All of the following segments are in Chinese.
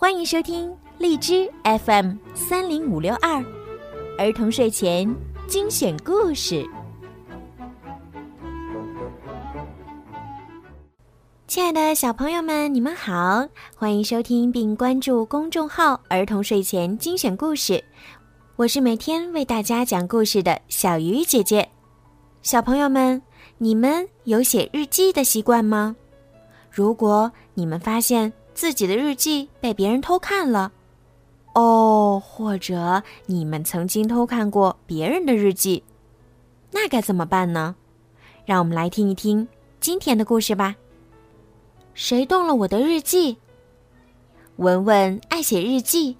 欢迎收听荔枝 FM 三零五六二儿童睡前精选故事。亲爱的小朋友们，你们好，欢迎收听并关注公众号“儿童睡前精选故事”，我是每天为大家讲故事的小鱼姐姐。小朋友们，你们有写日记的习惯吗？如果你们发现，自己的日记被别人偷看了，哦，或者你们曾经偷看过别人的日记，那该怎么办呢？让我们来听一听今天的故事吧。谁动了我的日记？文文爱写日记，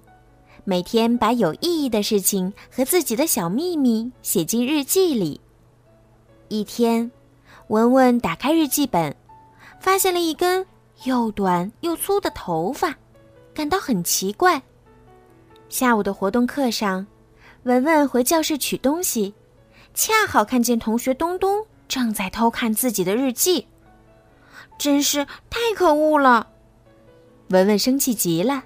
每天把有意义的事情和自己的小秘密写进日记里。一天，文文打开日记本，发现了一根。又短又粗的头发，感到很奇怪。下午的活动课上，文文回教室取东西，恰好看见同学东东正在偷看自己的日记，真是太可恶了！文文生气极了。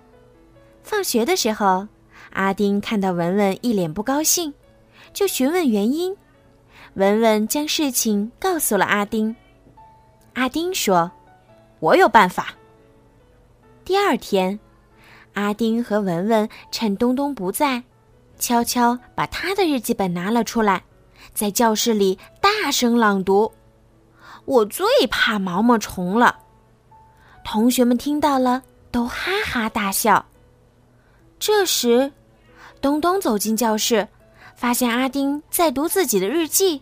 放学的时候，阿丁看到文文一脸不高兴，就询问原因。文文将事情告诉了阿丁。阿丁说。我有办法。第二天，阿丁和文文趁东东不在，悄悄把他的日记本拿了出来，在教室里大声朗读。我最怕毛毛虫了。同学们听到了，都哈哈大笑。这时，东东走进教室，发现阿丁在读自己的日记，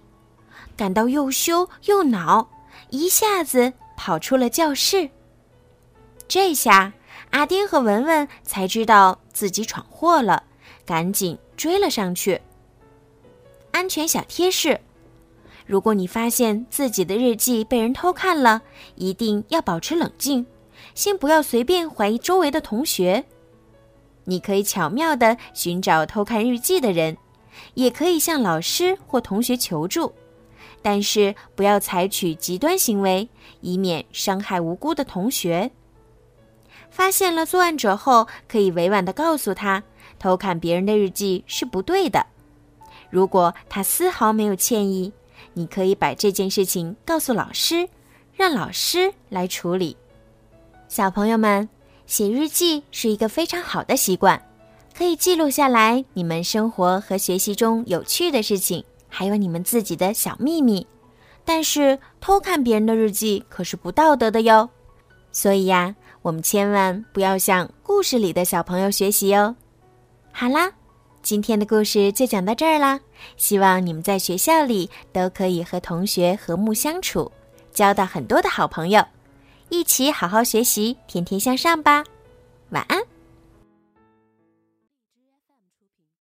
感到又羞又恼，一下子。跑出了教室。这下阿丁和文文才知道自己闯祸了，赶紧追了上去。安全小贴士：如果你发现自己的日记被人偷看了，一定要保持冷静，先不要随便怀疑周围的同学。你可以巧妙的寻找偷看日记的人，也可以向老师或同学求助。但是不要采取极端行为，以免伤害无辜的同学。发现了作案者后，可以委婉的告诉他，偷看别人的日记是不对的。如果他丝毫没有歉意，你可以把这件事情告诉老师，让老师来处理。小朋友们，写日记是一个非常好的习惯，可以记录下来你们生活和学习中有趣的事情。还有你们自己的小秘密，但是偷看别人的日记可是不道德的哟。所以呀，我们千万不要向故事里的小朋友学习哟。好啦，今天的故事就讲到这儿啦。希望你们在学校里都可以和同学和睦相处，交到很多的好朋友，一起好好学习，天天向上吧。晚安。